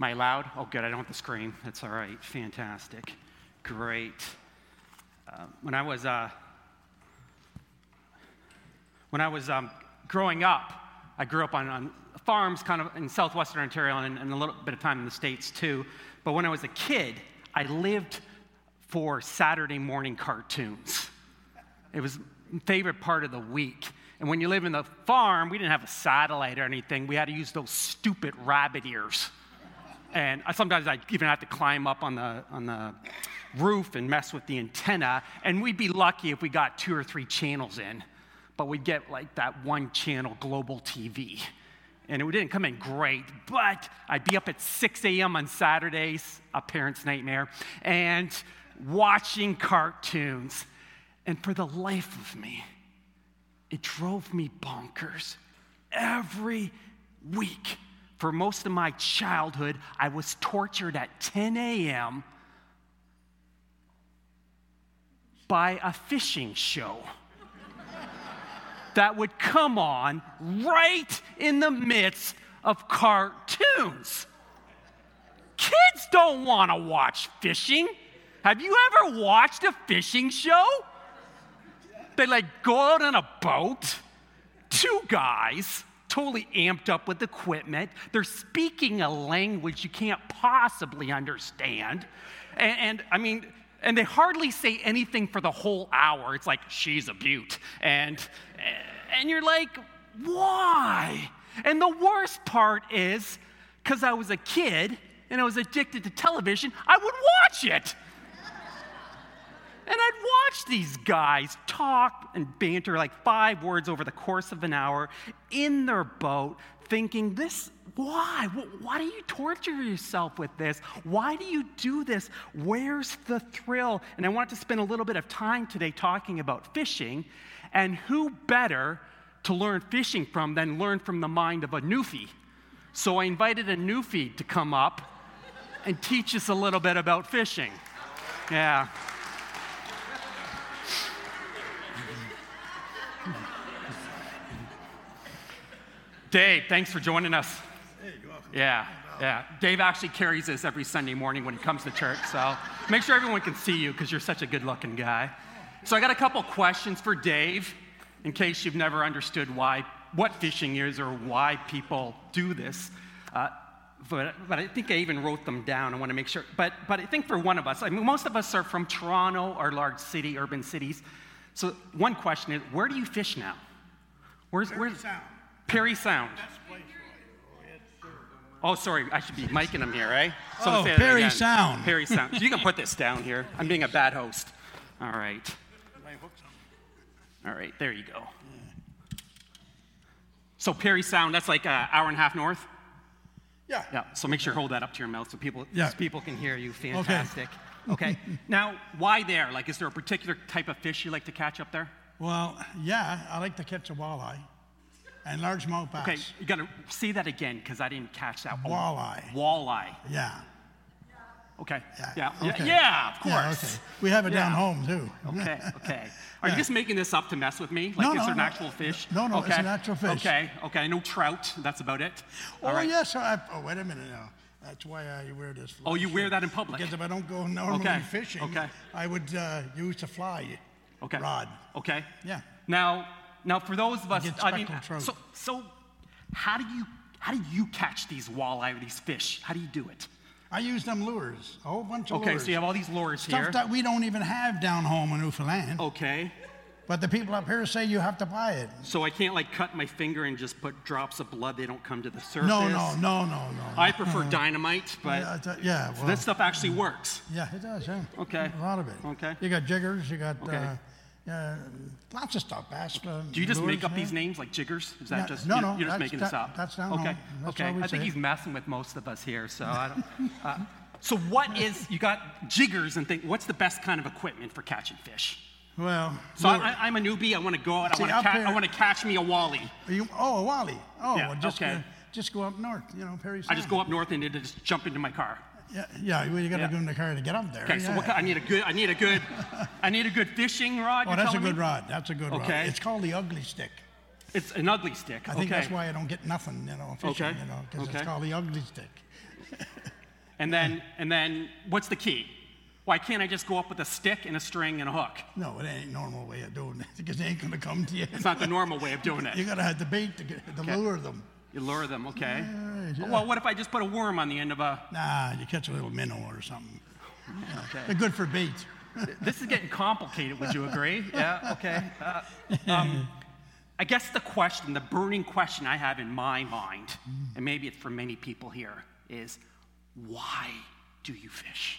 Am I loud? Oh, good. I don't have to scream. That's all right. Fantastic. Great. Uh, when I was, uh, when I was um, growing up, I grew up on, on, farms kind of in southwestern Ontario and, and a little bit of time in the States too. But when I was a kid, I lived for Saturday morning cartoons. It was favorite part of the week. And when you live in the farm, we didn't have a satellite or anything. We had to use those stupid rabbit ears. And sometimes I even have to climb up on the, on the roof and mess with the antenna. And we'd be lucky if we got two or three channels in. But we'd get like that one channel global TV. And it didn't come in great, but I'd be up at 6 a.m. on Saturdays, a parent's nightmare, and watching cartoons. And for the life of me, it drove me bonkers. Every week, for most of my childhood, I was tortured at 10 a.m. by a fishing show that would come on right in the midst of cartoons. Kids don't want to watch fishing. Have you ever watched a fishing show? They like go out on a boat, two guys, totally amped up with equipment. They're speaking a language you can't possibly understand. And, and, I mean, and they hardly say anything for the whole hour. It's like, she's a beaut. And, and you're like, why? And the worst part is, because I was a kid and I was addicted to television, I would watch it. And I'd watch these guys talk and banter like five words over the course of an hour in their boat, thinking, this, why? Why do you torture yourself with this? Why do you do this? Where's the thrill? And I want to spend a little bit of time today talking about fishing. And who better to learn fishing from than learn from the mind of a newfie? So I invited a newfie to come up and teach us a little bit about fishing. Yeah. Dave, thanks for joining us. Hey, you're welcome. Yeah, yeah. Dave actually carries this every Sunday morning when he comes to church. So make sure everyone can see you because you're such a good looking guy. So I got a couple questions for Dave in case you've never understood why, what fishing is or why people do this. Uh, but, but I think I even wrote them down. I want to make sure. But, but I think for one of us, I mean, most of us are from Toronto or large city, urban cities. So one question is, where do you fish now? Where's, Parry where's Sound. Parry Sound? Best place for you. It's, Oh, sorry, I should be miking him here, eh? Oh, Parry again. Sound. Parry Sound. So you can put this down here. I'm being a bad host. All right. my hook's on. All right, there you go. So Parry Sound, that's like an hour and a half north? Yeah. Yeah, so make sure you hold that up to your mouth so people, Yeah. so people can hear you. Fantastic. Okay. now, why there? Like, is there a particular type of fish you like to catch up there? Well, yeah, I like to catch a walleye and largemouth bass. Okay, you got to see that again because I didn't catch that. Walleye. Walleye. Yeah. Okay. Yeah. Yeah. Yeah, okay. yeah, of course. Yeah, okay. We have it down home too. Okay, okay. Are you just making this up to mess with me? Like, No, is no, there an no. actual fish? No, no, it's okay. an actual fish. Okay, okay. No trout. That's about it. Oh right. yes. I, oh wait a minute now. That's why I wear this. Oh, you wear that in public? Because if I don't go normally Okay, fishing, okay. I would uh, use a fly Okay. rod. Okay. Yeah. Now, now for those of us, I mean, trout. so, so how do you how do you catch these walleye or these fish? How do you do it? I use them lures, a whole bunch of Okay, lures. so you have all these lures Stuff here. that we don't even have down home in Newfoundland. Okay. But the people up here say you have to buy it. So I can't like cut my finger and just put drops of blood. They don't come to the surface. No, no, no, no, no. I prefer dynamite, but yeah, it's- yeah, well, this stuff actually works. yeah, it does. Yeah. Okay. A lot of it. Okay. You got jiggers. You got Okay. uh, uh, lots of stuff. Bass. Uh, Do you just make up yeah. these names like jiggers? Is that Yeah, just no, you're, you're just making this up? that's down okay. That's okay. I think say he's messing with most of us here. So I don't. Uh, so what is you got jiggers and think? What's the best kind of equipment for catching fish? Well, So lure- I, I'm a newbie. I want to go out. I want to ca- I want to catch me a wally. Are you, oh, a wally. Oh, Yeah, well, just okay. uh, just go up north. You know, Parry. I just go up north and just jump into my car. Yeah, yeah. Well, you got to Yeah. go in the car to get up there. Okay. So what? I need a good. I need a good. I need a good fishing rod. Oh, that's a good me? rod. That's a good rod. Okay. It's called the ugly stick. It's an ugly stick. I think okay. that's why I don't get nothing, you know, fishing, Okay, you know, because okay. it's called the ugly stick. And then, and then what's the key? Why can't I just go up with a stick and a string and a hook? No, it ain't normal way of doing it because they ain't gonna come to you. It's not the normal way of doing it. You gotta have the bait to, get, to lure them. You lure them, okay? Right, yeah. Well, what if I just put a worm on the end of a. Nah, you catch a little minnow or something. Okay. They're good for bait. this is getting complicated, would you agree? Yeah, okay. Uh, um, I guess the question, the burning question I have in my mind, and maybe it's for many people here, is why do you fish?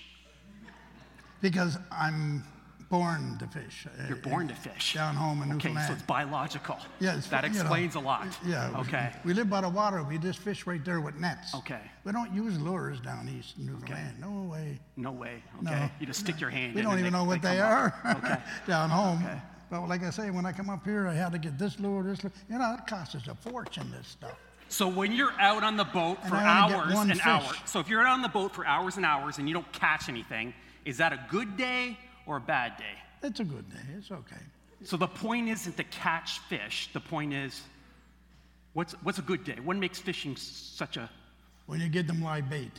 Because I'm born to fish. Uh, You're born to fish. Down home in Okay, Newfoundland. so it's biological. Yeah, it's- that you know, explains a lot. Yeah. Okay. We live by the water. We just fish right there with nets. Okay. We don't use lures down east in Newfoundland. No way. No way. No. Okay. You just stick your hand in it. We don't and even know what they, come are. Okay. down home. Okay. But like I say, when I come up here, I had to get this lure, this lure. You know, it costs us a fortune, this stuff. So when you're out on the boat for get hours and fish. hours, so if you're out on the boat for hours and hours and you don't catch anything, is that a good day or a bad day? It's a good day. It's okay. So the point isn't to catch fish. The point is, what's, what's a good day? What makes fishing such a When you get them live bait.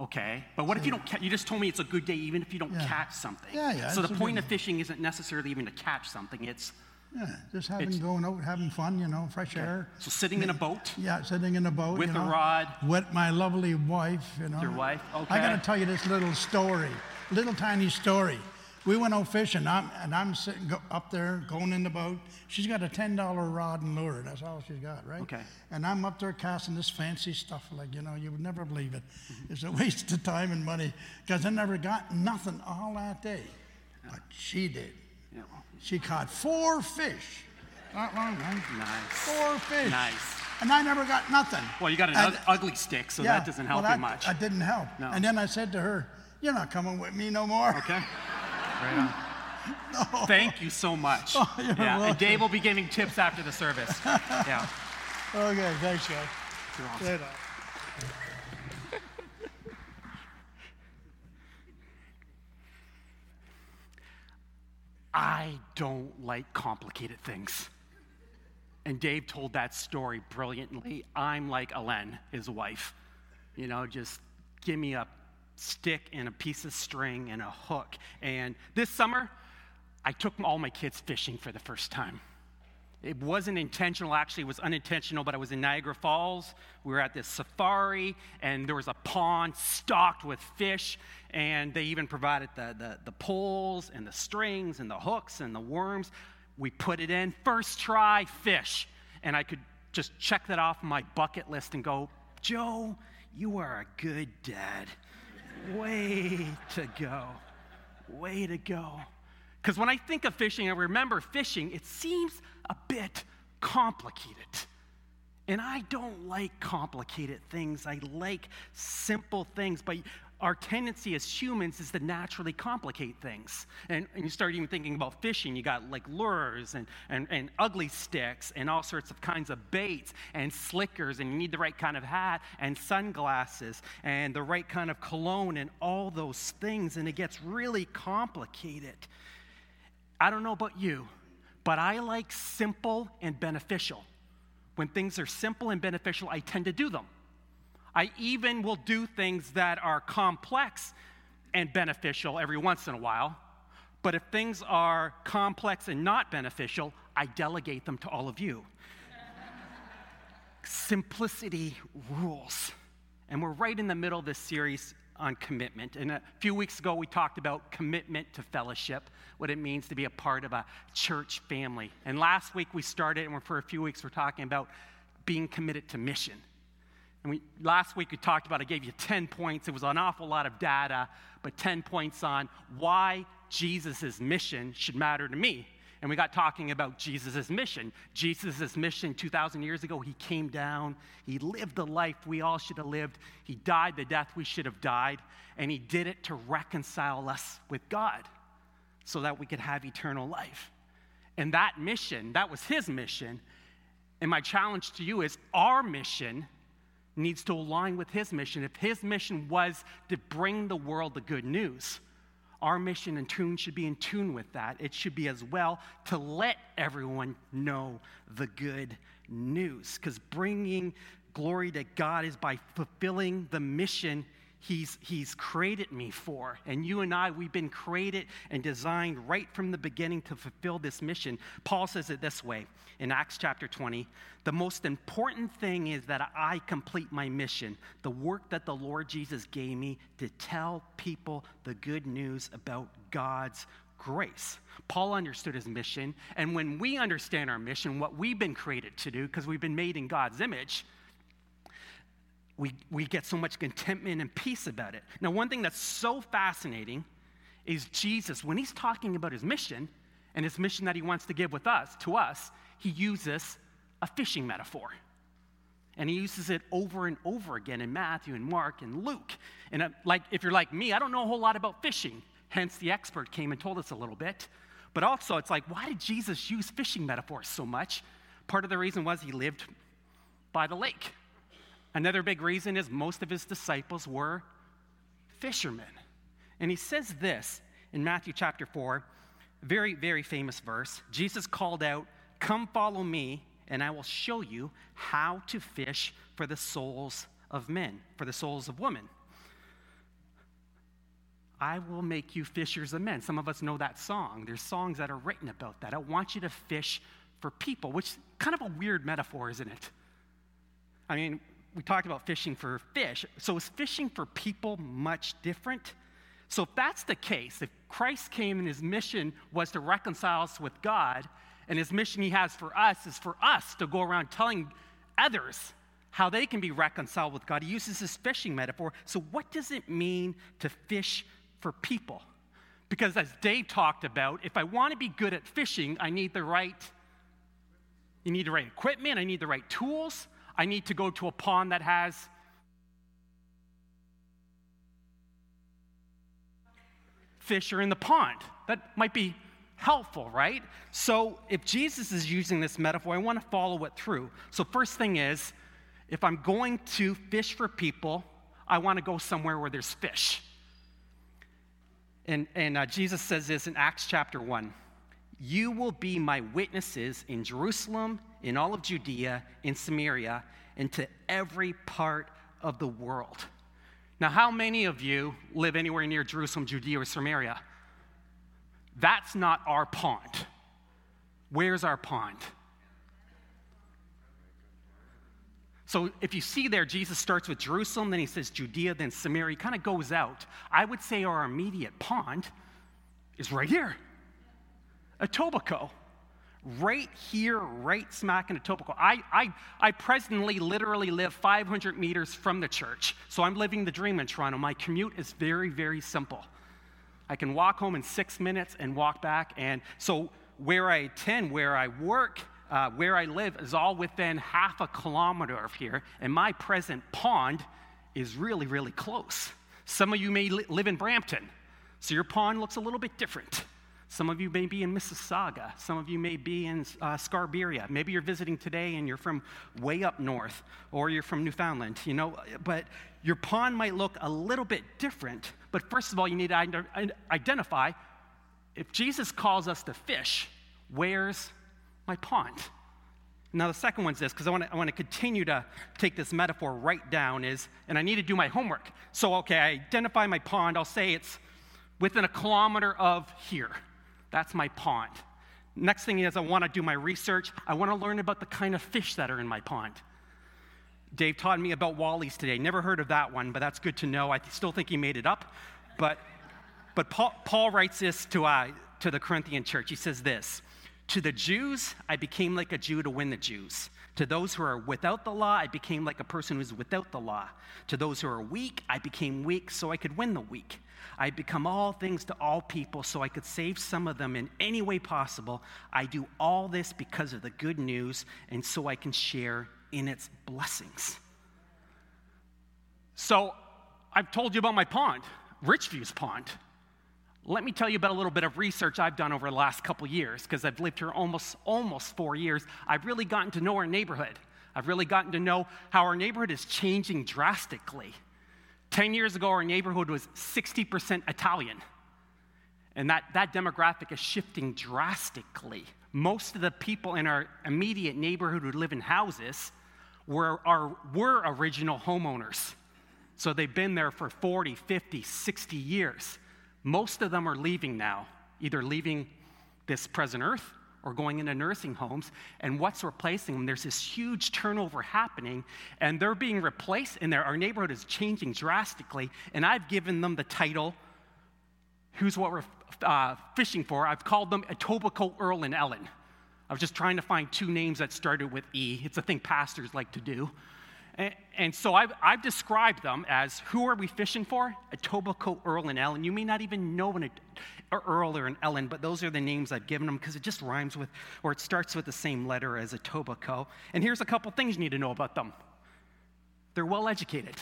okay? But what if you don't? Ca- you just told me it's a good day even if you don't Yeah. catch something. Yeah, yeah, So the point of fishing isn't necessarily even to catch something. It's Yeah, just having It's- going out, having fun, you know, fresh air. so sitting in a boat. Yeah, sitting in a boat. With you a rod. With my lovely wife, you know. Your wife? Okay. I Okay. got to tell you this little story, little tiny story. We went out fishing, I'm, and I'm sitting go, up there going in the boat. She's got a ten dollar rod and lure. That's all she's got, right? Okay. And I'm up there casting this fancy stuff, like you know, you would never believe it. Mm-hmm. It's a waste of time and money because I never got nothing all that day, but she did. You know, She caught four fish. Not long, man. nice. Four fish. Nice. And I never got nothing. Well, you got an And- ugly stick, so that doesn't help well, you that- much. That didn't help. No. And then I said to her, You're not coming with me no more. Okay. Right on. Thank you so much. Oh, yeah, and. Dave will be giving tips after the service. Yeah. Okay, thanks, guys. You're awesome. On. I don't like complicated things. And Dave told that story brilliantly. I'm like Ellen, his wife. You know, just give me a stick and a piece of string and a hook. And this summer, I took all my kids fishing for the first time. It wasn't intentional, actually, it was unintentional, but I was in Niagara Falls. We were at this safari, and there was a pond stocked with fish, and they even provided the, the, the poles and the strings and the hooks and the worms. We put it in, first try, fish. And I could just check that off my bucket list and go, Joe, you are a good dad. Way to go. Way to go. Because when I think of fishing, I remember fishing, it seems a bit complicated. And I don't like complicated things. I like simple things. But our tendency as humans is to naturally complicate things. And, and you start even thinking about fishing, you got like lures and, and, and ugly sticks and all sorts of kinds of baits and slickers, and you need the right kind of hat and sunglasses and the right kind of cologne and all those things. And it gets really complicated. I don't know about you, but I like simple and beneficial. When things are simple and beneficial, I tend to do them. I even will do things that are complex and beneficial every once in a while. But if things are complex and not beneficial, I delegate them to all of you. Simplicity rules. And we're right in the middle of this series on commitment. And a few weeks ago, we talked about commitment to fellowship, what it means to be a part of a church family. And last week, we started, and for a few weeks, we're talking about being committed to mission. And we, last week we talked about, I gave you 10 points. It was an awful lot of data, but 10 points on why Jesus' mission should matter to me. And we got talking about Jesus' mission. Jesus' mission 2,000 years ago, he came down, he lived the life we all should have lived, he died the death we should have died, and he did it to reconcile us with God so that we could have eternal life. And that mission, that was his mission. And my challenge to you is our mission needs to align with his mission. If his mission was to bring the world the good news, our mission in tune should be in tune with that. It should be as well to let everyone know the good news. Because bringing glory to God is by fulfilling the mission he's, he's created me for. And you and I, we've been created and designed right from the beginning to fulfill this mission. Paul says it this way in Acts chapter 20 The most important thing is that I complete my mission, the work that the Lord Jesus gave me to tell people the good news about God's grace. Paul understood his mission, and when we understand our mission, what we've been created to do, because we've been made in God's image, we, we get so much contentment and peace about it. Now, one thing that's so fascinating is Jesus, when he's talking about his mission and his mission that he wants to give with us, to us, he uses a fishing metaphor. And he uses it over and over again in Matthew and Mark and Luke. And uh, like, if you're like me, I don't know a whole lot about fishing. Hence, the expert came and told us a little bit. But also, it's like, why did Jesus use fishing metaphors so much? Part of the reason was he lived by the lake. Another big reason is most of his disciples were fishermen. And he says this in Matthew chapter 4, very, very famous verse. Jesus called out, Come follow me, and I will show you how to fish for the souls of men, for the souls of women. I will make you fishers of men. Some of us know that song. There's songs that are written about that. I want you to fish for people, which is kind of a weird metaphor, isn't it? I mean, we talked about fishing for fish. So is fishing for people much different? So if that's the case, if Christ came and his mission was to reconcile us with God, and his mission he has for us is for us to go around telling others how they can be reconciled with God. He uses this fishing metaphor. So what does it mean to fish for people? Because as Dave talked about, if I want to be good at fishing, I need the right you need the right equipment, I need the right tools, I need to go to a pond that has fish are in the pond. That might be helpful, right? So if Jesus is using this metaphor, I want to follow it through. So, first thing is, if I'm going to fish for people, I want to go somewhere where there's fish. And, and uh, Jesus says this in Acts chapter 1 You will be my witnesses in Jerusalem in all of Judea, in Samaria, and to every part of the world. Now, how many of you live anywhere near Jerusalem, Judea, or Samaria? That's not our pond. Where's our pond? So if you see there, Jesus starts with Jerusalem, then he says Judea, then Samaria, he kind of goes out. I would say our immediate pond is right here, Etobicoke right here, right smack in Etobicoke. I, I, I presently literally live 500 meters from the church. So I'm living the dream in Toronto. My commute is very, very simple. I can walk home in six minutes and walk back. And so where I attend, where I work, uh, where I live is all within half a kilometer of here. And my present pond is really, really close. Some of you may li- live in Brampton, so your pond looks a little bit different. Some of you may be in Mississauga. Some of you may be in uh, Scarberia. Maybe you're visiting today and you're from way up north, or you're from Newfoundland, you know. But your pond might look a little bit different. But first of all, you need to identify if Jesus calls us to fish, where's my pond? Now, the second one's this, because I want to I wanna continue to take this metaphor right down, is, and I need to do my homework. So, okay, I identify my pond. I'll say it's within a kilometer of here. That's my pond. Next thing is, I want to do my research. I want to learn about the kind of fish that are in my pond. Dave taught me about Wally's today. Never heard of that one, but that's good to know. I still think he made it up. But, but Paul, Paul writes this to, uh, to the Corinthian church. He says this To the Jews, I became like a Jew to win the Jews. To those who are without the law, I became like a person who's without the law. To those who are weak, I became weak so I could win the weak. I become all things to all people so I could save some of them in any way possible. I do all this because of the good news and so I can share in its blessings. So I've told you about my pond, Richview's pond. Let me tell you about a little bit of research I've done over the last couple years because I've lived here almost almost 4 years. I've really gotten to know our neighborhood. I've really gotten to know how our neighborhood is changing drastically. 10 years ago, our neighborhood was 60% Italian. And that, that demographic is shifting drastically. Most of the people in our immediate neighborhood who live in houses were, are, were original homeowners. So they've been there for 40, 50, 60 years. Most of them are leaving now, either leaving this present earth or going into nursing homes. And what's replacing them? There's this huge turnover happening, and they're being replaced, and our neighborhood is changing drastically. And I've given them the title, Who's What We're uh, Fishing For? I've called them Etobicoke, Earl, and Ellen. I was just trying to find two names that started with E. It's a thing pastors like to do. And, so I've, I've, described them as who are we fishing for? A Etobicoke, Earl, and Ellen. You may not even know an Earl or an Ellen, but those are the names I've given them because it just rhymes with, or it starts with the same letter as a Etobicoke. And here's a couple things you need to know about them they're well educated.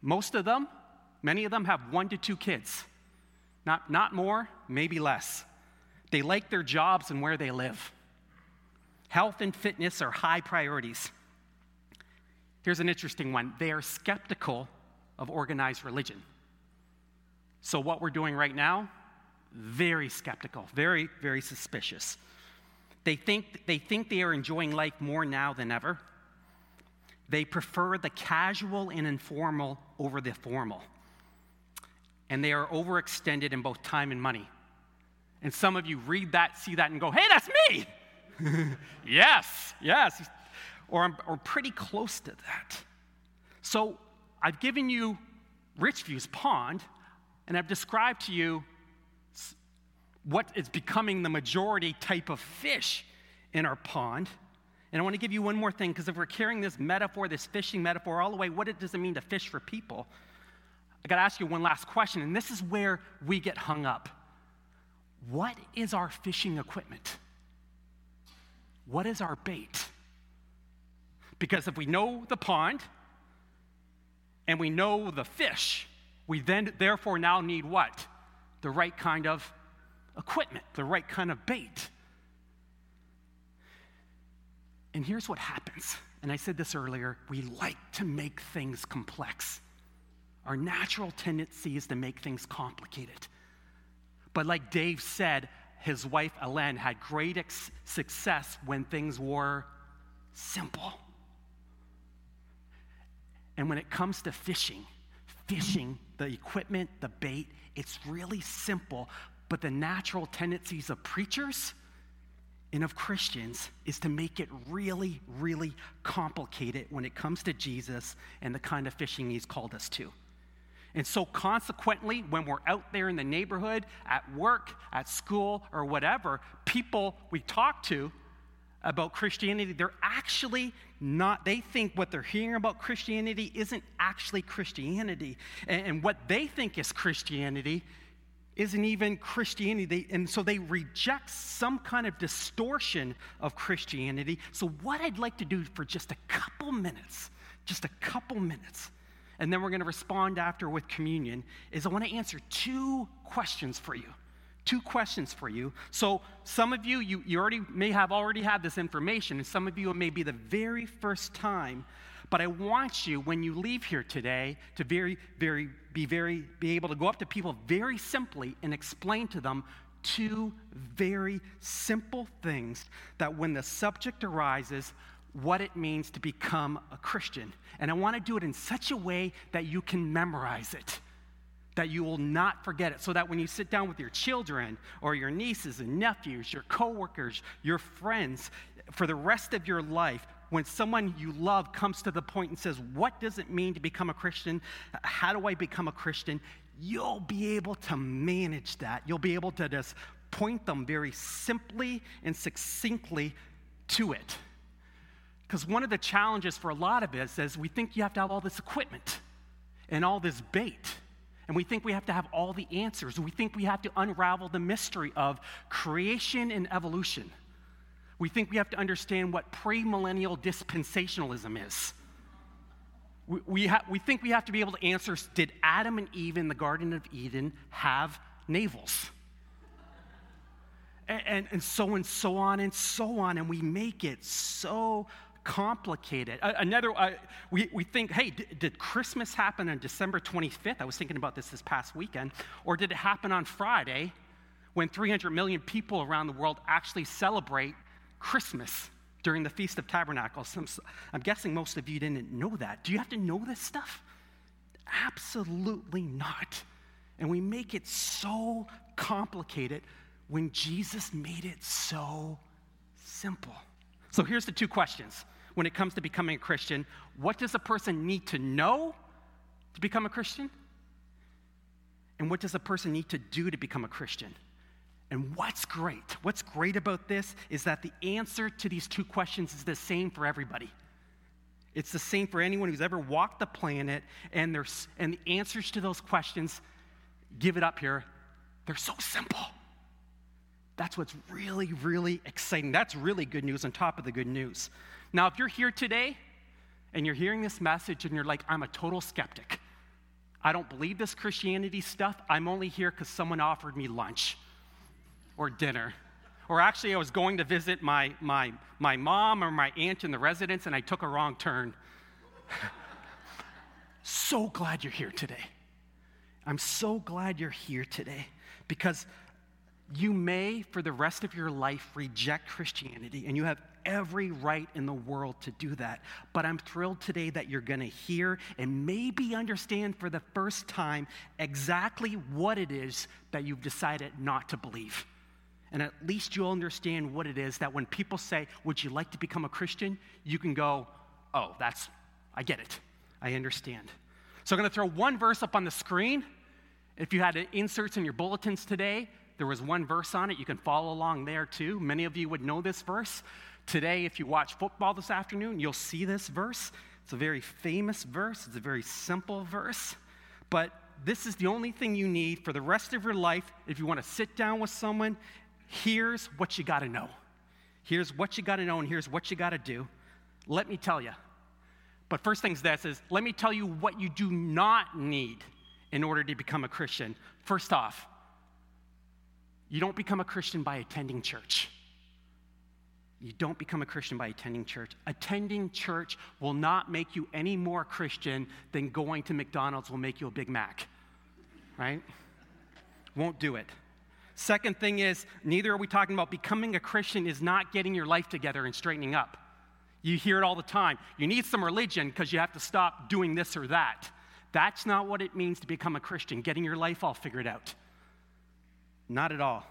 Most of them, many of them have one to two kids. Not, not more, maybe less. They like their jobs and where they live. Health and fitness are high priorities. Here's an interesting one they are skeptical of organized religion. So, what we're doing right now, very skeptical, very, very suspicious. They think, they think they are enjoying life more now than ever. They prefer the casual and informal over the formal. And they are overextended in both time and money. And some of you read that, see that, and go, hey, that's me. yes, yes or, or pretty close to that. So I've given you Richview's pond, and I've described to you what is becoming the majority type of fish in our pond. And I want to give you one more thing, because if we're carrying this metaphor, this fishing metaphor, all the way, what it, does it mean to fish for people? I got to ask you one last question, and this is where we get hung up. What is our fishing equipment? What is our bait? Because if we know the pond and we know the fish, we then therefore now need what? The right kind of equipment, the right kind of bait. And here's what happens. And I said this earlier we like to make things complex. Our natural tendency is to make things complicated. But like Dave said, his wife Ellen had great ex- success when things were simple. And when it comes to fishing, fishing, the equipment, the bait, it's really simple. But the natural tendencies of preachers and of Christians is to make it really, really complicated when it comes to Jesus and the kind of fishing he's called us to. And so, consequently, when we're out there in the neighborhood, at work, at school, or whatever, people we talk to about Christianity, they're actually not, they think what they're hearing about Christianity isn't actually Christianity. And, and what they think is Christianity isn't even Christianity. And so they reject some kind of distortion of Christianity. So, what I'd like to do for just a couple minutes, just a couple minutes, and then we're going to respond after with communion, is I want to answer two questions for you two questions for you. So, some of you, you, you already may have already had this information, and some of you, it may be the very first time. But I want you, when you leave here today, to very, very, be very, be able to go up to people very simply and explain to them two very simple things that when the subject arises, what it means to become a Christian. And I want to do it in such a way that you can memorize it that you will not forget it so that when you sit down with your children or your nieces and nephews, your coworkers, your friends, for the rest of your life, when someone you love comes to the point and says, What does it mean to become a Christian? How do I become a Christian? You'll be able to manage that. You'll be able to just point them very simply and succinctly to it. Because one of the challenges for a lot of us is we think you have to have all this equipment and all this bait and we think we have to have all the answers. We think we have to unravel the mystery of creation and evolution. We think we have to understand what premillennial dispensationalism is. We, we, ha- we think we have to be able to answer did Adam and Eve in the Garden of Eden have navels? And, and, and so and so on and so on. And we make it so complicated. Another, uh, we, we think, hey, d- did Christmas happen on December 25th? I was thinking about this this past weekend. Or did it happen on Friday when 300 million people around the world actually celebrate Christmas during the Feast of Tabernacles? I'm, I'm guessing most of you didn't know that. Do you have to know this stuff? Absolutely not. And we make it so complicated when Jesus made it so simple. So here's the two questions when it comes to becoming a Christian what does a person need to know to become a Christian? And what does a person need to do to become a Christian? And what's great, what's great about this is that the answer to these two questions is the same for everybody. It's the same for anyone who's ever walked the planet, and, there's, and the answers to those questions, give it up here, they're so simple. That's what's really, really exciting. That's really good news on top of the good news. Now, if you're here today and you're hearing this message and you're like, I'm a total skeptic, I don't believe this Christianity stuff, I'm only here because someone offered me lunch or dinner. Or actually, I was going to visit my, my, my mom or my aunt in the residence and I took a wrong turn. so glad you're here today. I'm so glad you're here today because you may, for the rest of your life, reject Christianity, and you have every right in the world to do that. But I'm thrilled today that you're going to hear and maybe understand for the first time exactly what it is that you've decided not to believe. And at least you'll understand what it is that when people say, Would you like to become a Christian? you can go, Oh, that's, I get it. I understand. So I'm going to throw one verse up on the screen. If you had inserts in your bulletins today, there was one verse on it. You can follow along there too. Many of you would know this verse. Today, if you watch football this afternoon, you'll see this verse. It's a very famous verse, it's a very simple verse. But this is the only thing you need for the rest of your life if you want to sit down with someone. Here's what you got to know. Here's what you got to know, and here's what you got to do. Let me tell you. But first things this is let me tell you what you do not need in order to become a Christian. First off, you don't become a Christian by attending church. You don't become a Christian by attending church. Attending church will not make you any more Christian than going to McDonald's will make you a Big Mac, right? Won't do it. Second thing is, neither are we talking about becoming a Christian is not getting your life together and straightening up. You hear it all the time. You need some religion because you have to stop doing this or that. That's not what it means to become a Christian, getting your life all figured out. Not at all.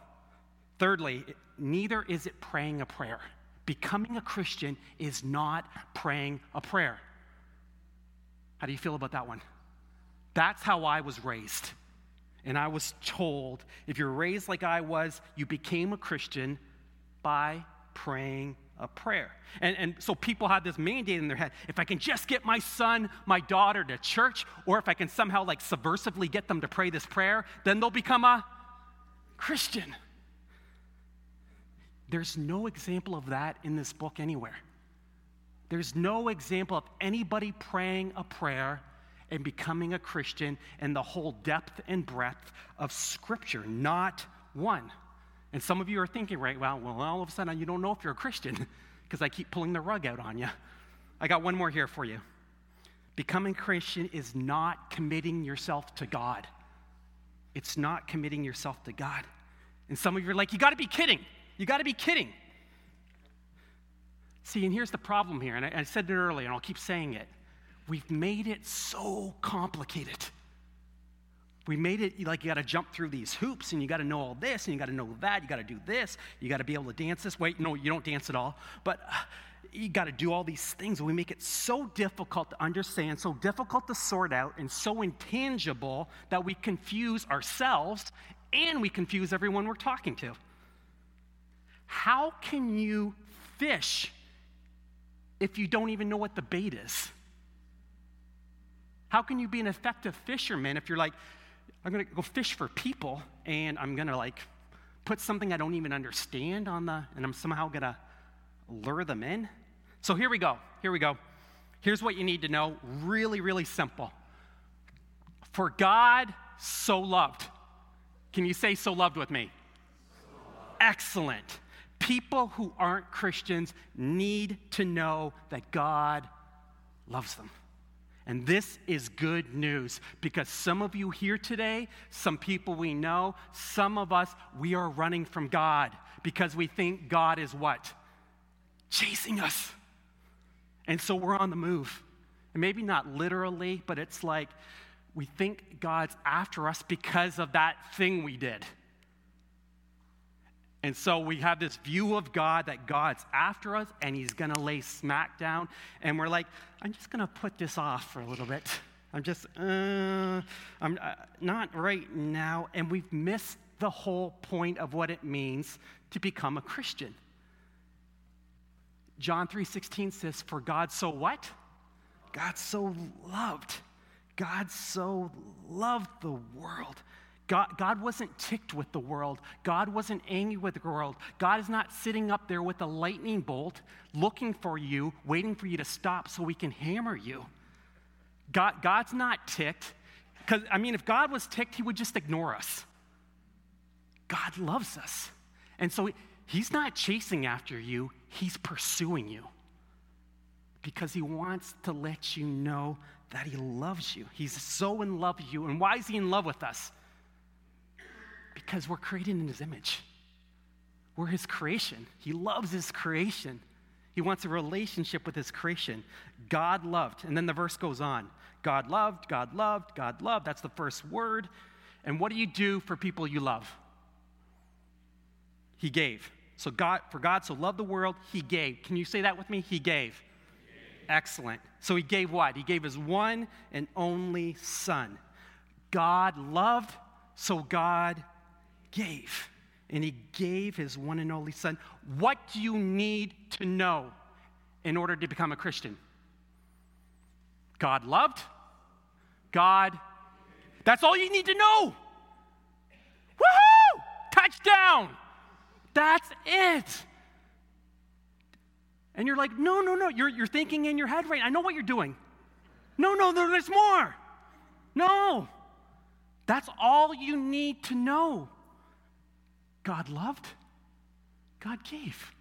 Thirdly, neither is it praying a prayer. Becoming a Christian is not praying a prayer. How do you feel about that one? That's how I was raised. And I was told if you're raised like I was, you became a Christian by praying a prayer. And, and so people had this mandate in their head if I can just get my son, my daughter to church, or if I can somehow like subversively get them to pray this prayer, then they'll become a Christian. There's no example of that in this book anywhere. There's no example of anybody praying a prayer and becoming a Christian in the whole depth and breadth of Scripture. Not one. And some of you are thinking, right, well, well all of a sudden you don't know if you're a Christian because I keep pulling the rug out on you. I got one more here for you. Becoming Christian is not committing yourself to God. It's not committing yourself to God. And some of you are like, you got to be kidding. You got to be kidding. See, and here's the problem here, and I, I said it earlier, and I'll keep saying it. We've made it so complicated. We made it like you got to jump through these hoops and you got to know all this and you got to know that. You got to do this. You got to be able to dance this. Wait, no, you don't dance at all. But uh, you got to do all these things. We make it so difficult to understand, so difficult to sort out, and so intangible that we confuse ourselves and we confuse everyone we're talking to. How can you fish if you don't even know what the bait is? How can you be an effective fisherman if you're like, I'm to go fish for people and I'm to like put something I don't even understand on the, and I'm somehow to lure them in? So here we go. Here we go. Here's what you need to know really, really simple. For God so loved. Can you say so loved with me? Excellent. People who aren't Christians need to know that God loves them. And this is good news because some of you here today, some people we know, some of us, we are running from God because we think God is what? Chasing us. And so we're on the move. And maybe not literally, but it's like we think God's after us because of that thing we did. And so we have this view of God that God's after us and he's going to lay smack down. And we're like, I'm just going to put this off for a little bit. I'm just, uh, I'm uh, not right now. And we've missed the whole point of what it means to become a Christian. John 3:16 says, "For God so what? God so loved. God so loved the world God, God wasn't ticked with the world. God wasn't angry with the world. God is not sitting up there with a lightning bolt looking for you, waiting for you to stop so we can hammer you. God, God's not ticked. Because, I mean, if God was ticked, he would just ignore us. God loves us. And so he's not chasing after you, he's pursuing you. Because he wants to let you know that he loves you. He's so in love with you. And why is he in love with us? Because we're created in his image. We're his creation. He loves his creation. He wants a relationship with his creation. God loved. And then the verse goes on God loved, God loved, God loved. That's the first word. And what do you do for people you love? He gave. So God, for God so loved the world, he gave. Can you say that with me? He gave. He gave. Excellent. So he gave what? He gave his one and only son. God loved, so God gave. And he gave his one and only son. What do you need to know in order to become a Christian? God loved. God. That's all you need to know. Woohoo! Touchdown. That's it. And you're like, no, no, no. You're, you're thinking in your head right. I know what you're doing. No, no, no, there's more. No. That's all you need to know. God loved, God gave.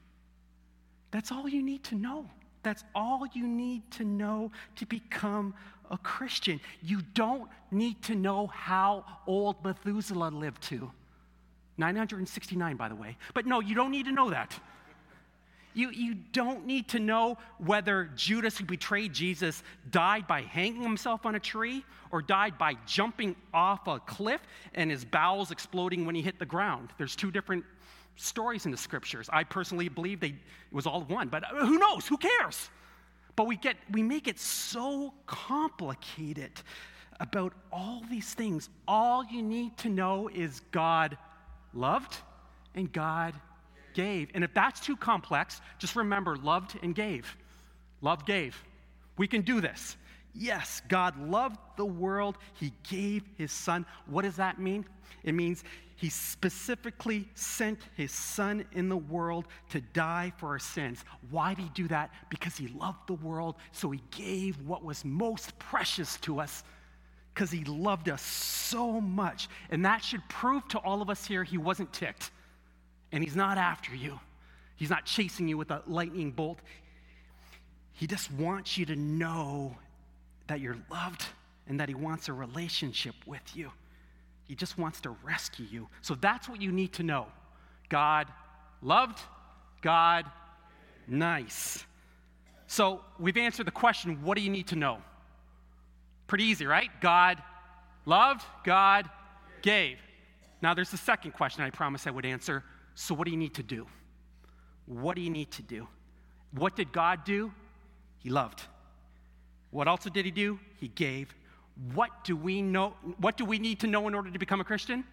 That's all you need to know. That's all you need to know to become a Christian. You don't need to know how old Methuselah lived to. 969, by the way. But no, you don't need to know that. You, you don't need to know whether Judas, who betrayed Jesus, died by hanging himself on a tree or died by jumping off a cliff and his bowels exploding when he hit the ground. There's two different stories in the scriptures. I personally believe they, it was all one, but uh, who knows? Who cares? But we, get, we make it so complicated about all these things. All you need to know is God loved and God gave. And if that's too complex, just remember loved and gave. Love gave. We can do this. Yes, God loved the world. He gave his son. What does that mean? It means he specifically sent his son in the world to die for our sins. Why did he do that? Because he loved the world, so he gave what was most precious to us because he loved us so much. And that should prove to all of us here he wasn't ticked. And he's not after you, he's not chasing you with a lightning bolt. He just wants you to know that you're loved and that he wants a relationship with you. He just wants to rescue you. So that's what you need to know. God loved, God nice. So we've answered the question what do you need to know? Pretty easy, right? God loved, God gave. Now there's the second question I promised I would answer so, what do you need to do? What do you need to do? What did God do? He loved. What also did he do? He gave. What do we know? What do we need to know in order to become a Christian?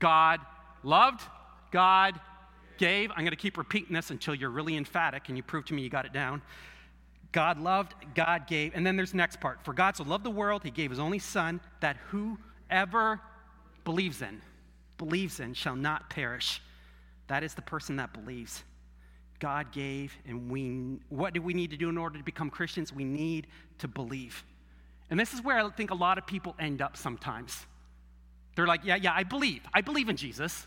God loved, God gave. I'm going to keep repeating this until you're really emphatic and you prove to me you got it down. God loved, God gave. And then there's the next part. For God so loved the world, he gave his only son that whoever believes in, believes in shall not perish, that is the person that believes. God gave, and we, what do we need to do in order to become Christians? We need to believe. And this is where I think a lot of people end up sometimes. They're like, yeah, yeah, I believe. I believe in Jesus.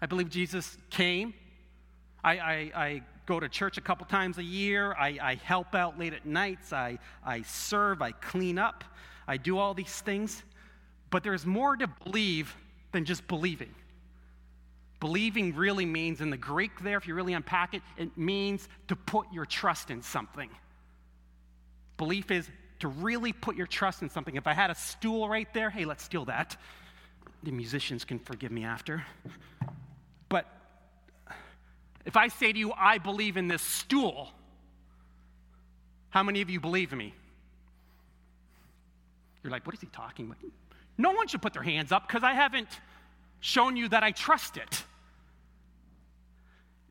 I believe Jesus came. I, I, I go to church a couple times a year. I, I help out late at nights. I, I serve. I clean up. I do all these things. But there's more to believe than just believing. Believing really means, in the Greek there, if you really unpack it, it means to put your trust in something. Belief is to really put your trust in something. If I had a stool right there, hey, let's steal that. The musicians can forgive me after. But if I say to you, I believe in this stool, how many of you believe me? You're like, what is he talking about? No one should put their hands up because I haven't shown you that I trust it.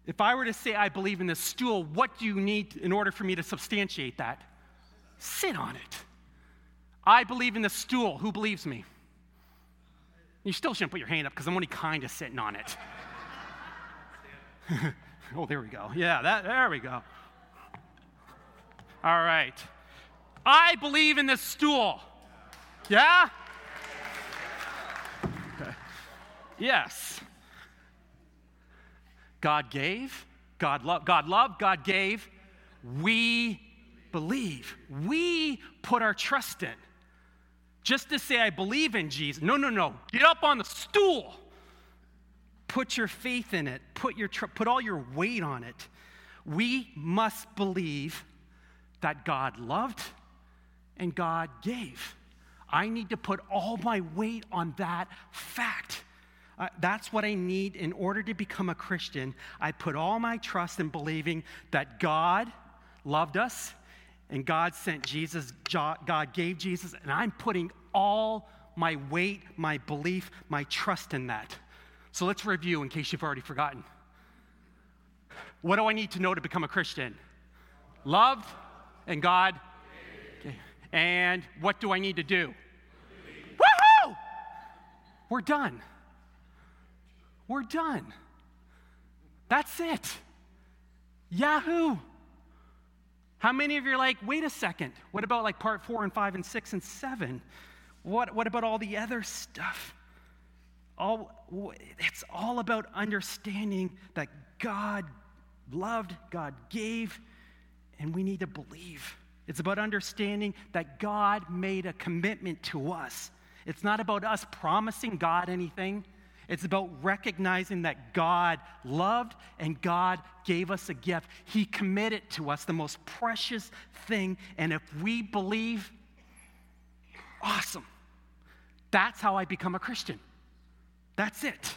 If I were to say I believe in this stool, what do you need in order for me to substantiate that? Sit on it. I believe in the stool. Who believes me? You still shouldn't put your hand up because I'm only kind of sitting on it. oh, there we go. Yeah, that, there we go. All right. I believe in this stool. Yeah? Okay. Yes. God gave, God loved, God loved, God gave. We believe. We put our trust in. Just to say, I believe in Jesus. No, no, no. Get up on the stool. Put your faith in it. Put, your tr- put all your weight on it. We must believe that God loved and God gave. I need to put all my weight on that fact. Uh, that's what I need in order to become a Christian. I put all my trust in believing that God loved us and God sent Jesus, God gave Jesus, and I'm putting all my weight, my belief, my trust in that. So let's review in case you've already forgotten. What do I need to know to become a Christian? Loved and God. Okay. And what do I need to do? Woohoo! We're done. We're done. That's it. Yahoo! How many of you are like, wait a second, what about like part four and five and six and seven? What, what about all the other stuff? All, it's all about understanding that God loved, God gave, and we need to believe. It's about understanding that God made a commitment to us. It's not about us promising God anything. It's about recognizing that God loved and God gave us a gift. He committed to us the most precious thing. And if we believe, awesome. That's how I become a Christian. That's it.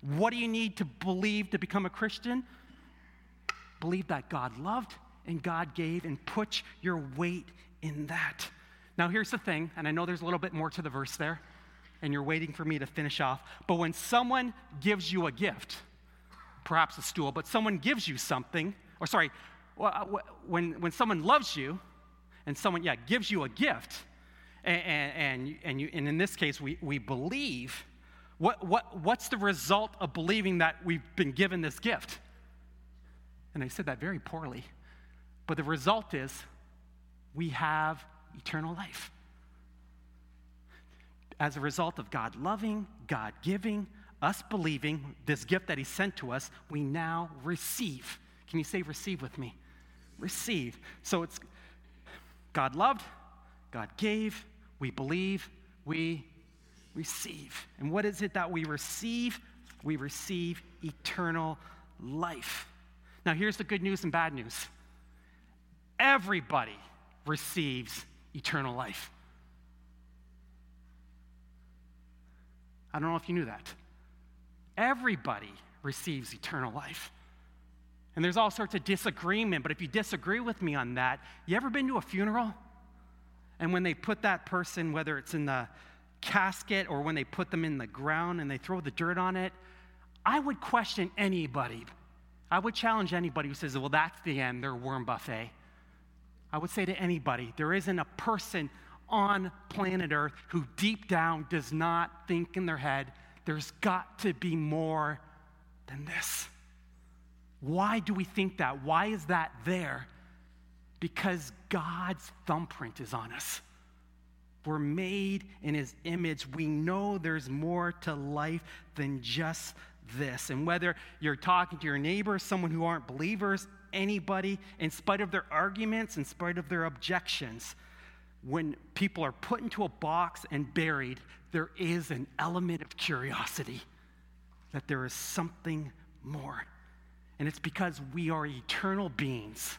What do you need to believe to become a Christian? Believe that God loved and God gave, and put your weight in that. Now, here's the thing, and I know there's a little bit more to the verse there and you're waiting for me to finish off. But when someone gives you a gift, perhaps a stool, but someone gives you something, or sorry, when, when someone loves you and someone, yeah, gives you a gift, and, and, and, you, and in this case, we, we believe, what, what, what's the result of believing that we've been given this gift? And I said that very poorly. But the result is we have eternal life as a result of God loving, God giving, us believing this gift that He sent to us, we now receive. Can you say receive with me? Receive. So it's God loved, God gave, we believe, we receive. And what is it that we receive? We receive eternal life. Now, here's the good news and bad news everybody receives eternal life. I don't know if you knew that. Everybody receives eternal life. And there's all sorts of disagreement, but if you disagree with me on that, you ever been to a funeral? And when they put that person, whether it's in the casket or when they put them in the ground and they throw the dirt on it, I would question anybody. I would challenge anybody who says, well, that's the end, they're worm buffet. I would say to anybody, there isn't a person on planet Earth who deep down does not think in their head, there's got to be more than this. Why do we think that? Why is that there? Because God's thumbprint is on us. We're made in his image. We know there's more to life than just this. And whether you're talking to your neighbor, someone who aren't believers, anybody, in spite of their arguments, in spite of their objections, when people are put into a box and buried, there is an element of curiosity that there is something more. And it's because we are eternal beings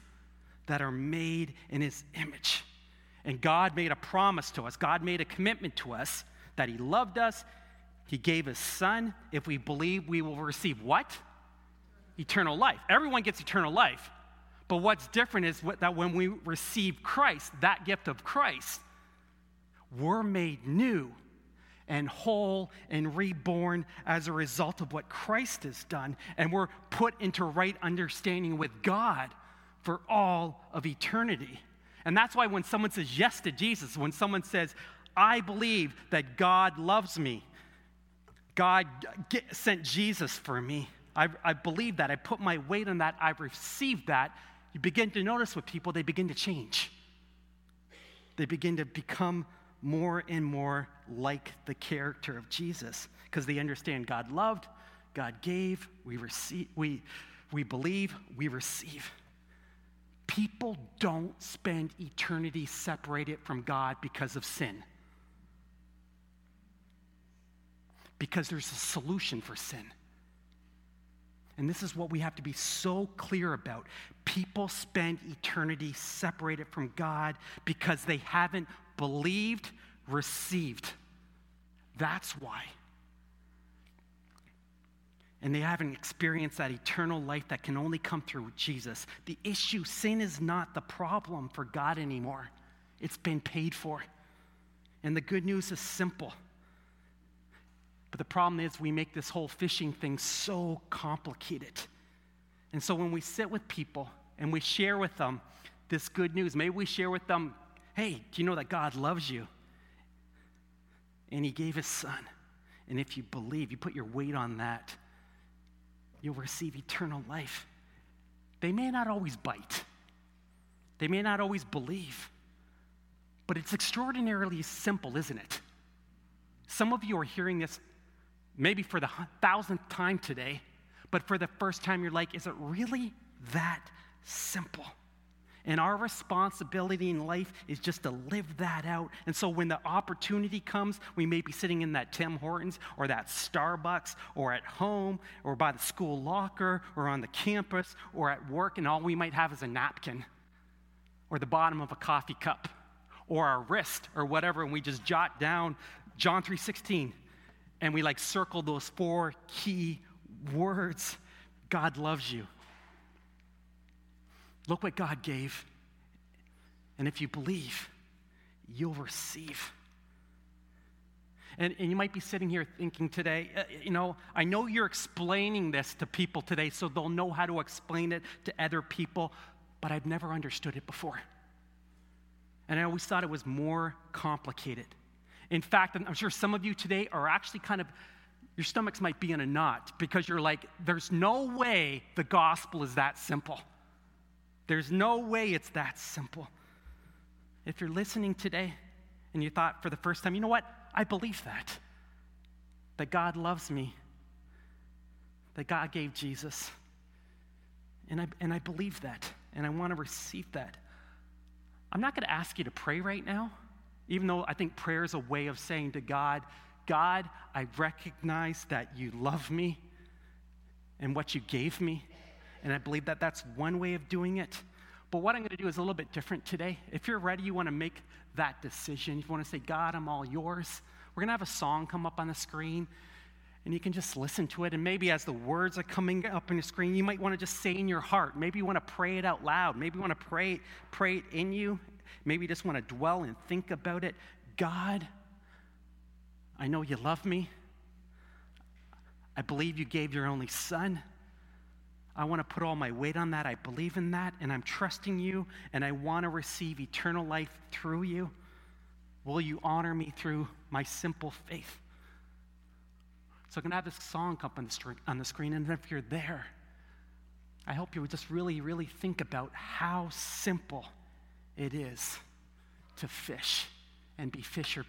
that are made in his image. And God made a promise to us, God made a commitment to us that He loved us. He gave His Son. If we believe, we will receive what? Eternal life. Everyone gets eternal life. But what's different is that when we receive Christ, that gift of Christ, we're made new and whole and reborn as a result of what Christ has done. And we're put into right understanding with God for all of eternity. And that's why when someone says yes to Jesus, when someone says, I believe that God loves me, God sent Jesus for me, I, I believe that, I put my weight on that, I've received that, you begin to notice with people, they begin to change. They begin to become more and more like the character of Jesus because they understand God loved, God gave, we receive, we, we believe, we receive. People don't spend eternity separated from God because of sin. Because there's a solution for sin. And this is what we have to be so clear about. People spend eternity separated from God because they haven't believed, received. That's why. And they haven't experienced that eternal life that can only come through Jesus. The issue, sin is not the problem for God anymore. It's been paid for. And the good news is simple but the problem is, we make this whole fishing thing so complicated. And so when we sit with people and we share with them this good news, maybe we share with them, hey, do you know that God loves you? And He gave His Son. And if you believe, you put your weight on that, you'll receive eternal life. They may not always bite, they may not always believe, but it's extraordinarily simple, isn't it? Some of you are hearing this maybe for the thousandth time today, but for the first time, you're like, is it really that simple? And our responsibility in life is just to live that out. And so when the opportunity comes, we may be sitting in that Tim Hortons or that Starbucks or at home or by the school locker or on the campus or at work, and all we might have is a napkin or the bottom of a coffee cup or our wrist or whatever, and we just jot down John 3:16 and we like circle those four key words God loves you. Look what God gave. And if you believe, you'll receive. And, and, you might be sitting here thinking today, uh, you know, I know you're explaining this to people today so they'll know how to explain it to other people, but I've never understood it before. And I always thought it was more complicated. In fact, I'm sure some of you today are actually kind of, your stomachs might be in a knot because you're like, there's no way the gospel is that simple. There's no way it's that simple. If you're listening today and you thought for the first time, you know what? I believe that. That God loves me. That God gave Jesus. And I, and I believe that. And I want to receive that. I'm not going to ask you to pray right now. Even though I think prayer is a way of saying to God, God, I recognize that you love me and what you gave me. And I believe that that's one way of doing it. But what I'm going to do is a little bit different today. If you're ready, you want to make that decision. You want to say, God, I'm all yours. We're going to have a song come up on the screen, and you can just listen to it. And maybe as the words are coming up on the screen, you might want to just say in your heart. Maybe you want to pray it out loud. Maybe you want to pray, pray it in you maybe just want to dwell and think about it. God, I know you love me. I believe you gave your only son. I want to put all my weight on that. I believe in that, and I'm trusting you, and I want to receive eternal life through you. Will you honor me through my simple faith? So I'm going to have this song come on the, on the screen, and if you're there, I hope you would just really, really think about how simple it is to fish and be fisher people.